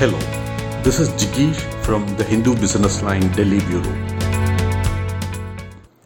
Hello, this is Jigeesh from the Hindu Business Line Delhi Bureau.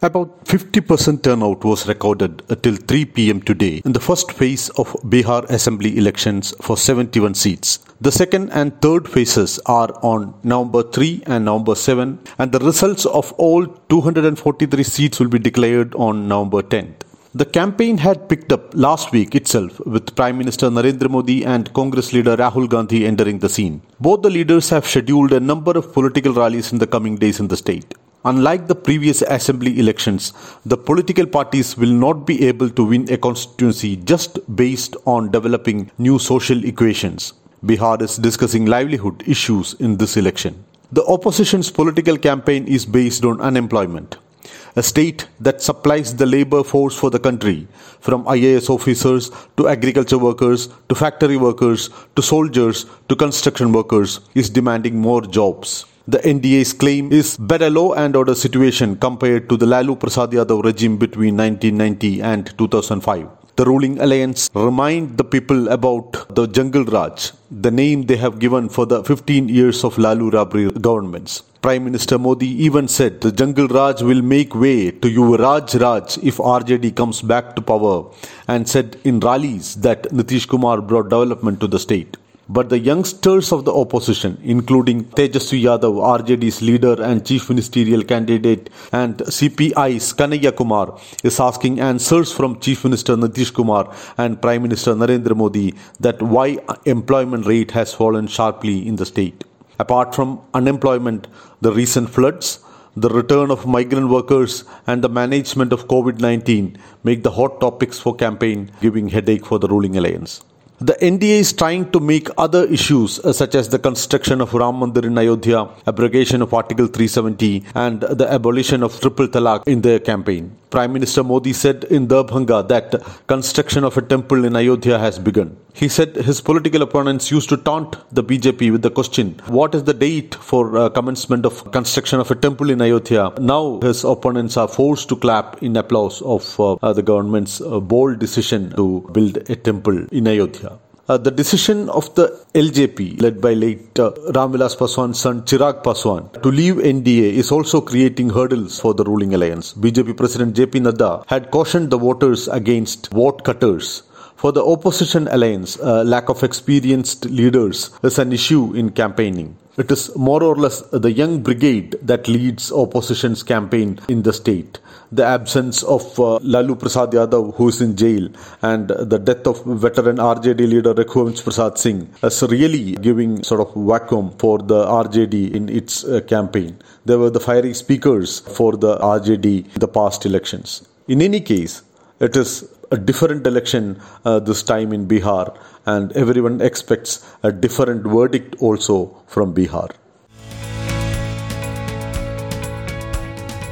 About 50% turnout was recorded till 3 pm today in the first phase of Bihar Assembly elections for 71 seats. The second and third phases are on November 3 and November 7, and the results of all 243 seats will be declared on November 10th. The campaign had picked up last week itself with Prime Minister Narendra Modi and Congress leader Rahul Gandhi entering the scene. Both the leaders have scheduled a number of political rallies in the coming days in the state. Unlike the previous assembly elections, the political parties will not be able to win a constituency just based on developing new social equations. Bihar is discussing livelihood issues in this election. The opposition's political campaign is based on unemployment a state that supplies the labor force for the country, from IAS officers to agriculture workers to factory workers to soldiers to construction workers, is demanding more jobs. The NDA's claim is better law and order situation compared to the Lalu Prasad Yadav regime between 1990 and 2005. The ruling alliance remind the people about the Jungle Raj, the name they have given for the 15 years of Lalu Rabri governments. Prime Minister Modi even said the Jungle Raj will make way to Yuvraj Raj if RJD comes back to power and said in rallies that Nitish Kumar brought development to the state. But the youngsters of the opposition, including Tejashwi Yadav, RJD's leader and chief ministerial candidate, and CPI's Kanhaiya Kumar, is asking answers from Chief Minister Nitish Kumar and Prime Minister Narendra Modi that why employment rate has fallen sharply in the state. Apart from unemployment, the recent floods, the return of migrant workers and the management of COVID-19 make the hot topics for campaign giving headache for the ruling alliance. The NDA is trying to make other issues uh, such as the construction of Ram Mandir in Ayodhya, abrogation of Article 370 and the abolition of triple talaq in their campaign. Prime Minister Modi said in Darbhanga that construction of a temple in Ayodhya has begun. He said his political opponents used to taunt the BJP with the question, what is the date for uh, commencement of construction of a temple in Ayodhya? Now his opponents are forced to clap in applause of uh, the government's uh, bold decision to build a temple in Ayodhya. Uh, the decision of the LJP, led by late uh, Ramvilas Paswan's son Chirag Paswan, to leave NDA is also creating hurdles for the ruling alliance. BJP President JP Nadda had cautioned the voters against vote cutters. For the opposition alliance, uh, lack of experienced leaders is an issue in campaigning. It is more or less the young brigade that leads opposition's campaign in the state. The absence of uh, Lalu Prasad Yadav, who is in jail, and the death of veteran RJD leader Raghuvansh Prasad Singh is really giving sort of vacuum for the RJD in its uh, campaign. They were the fiery speakers for the RJD in the past elections. In any case, it is a different election uh, this time in Bihar, and everyone expects a different verdict also from Bihar.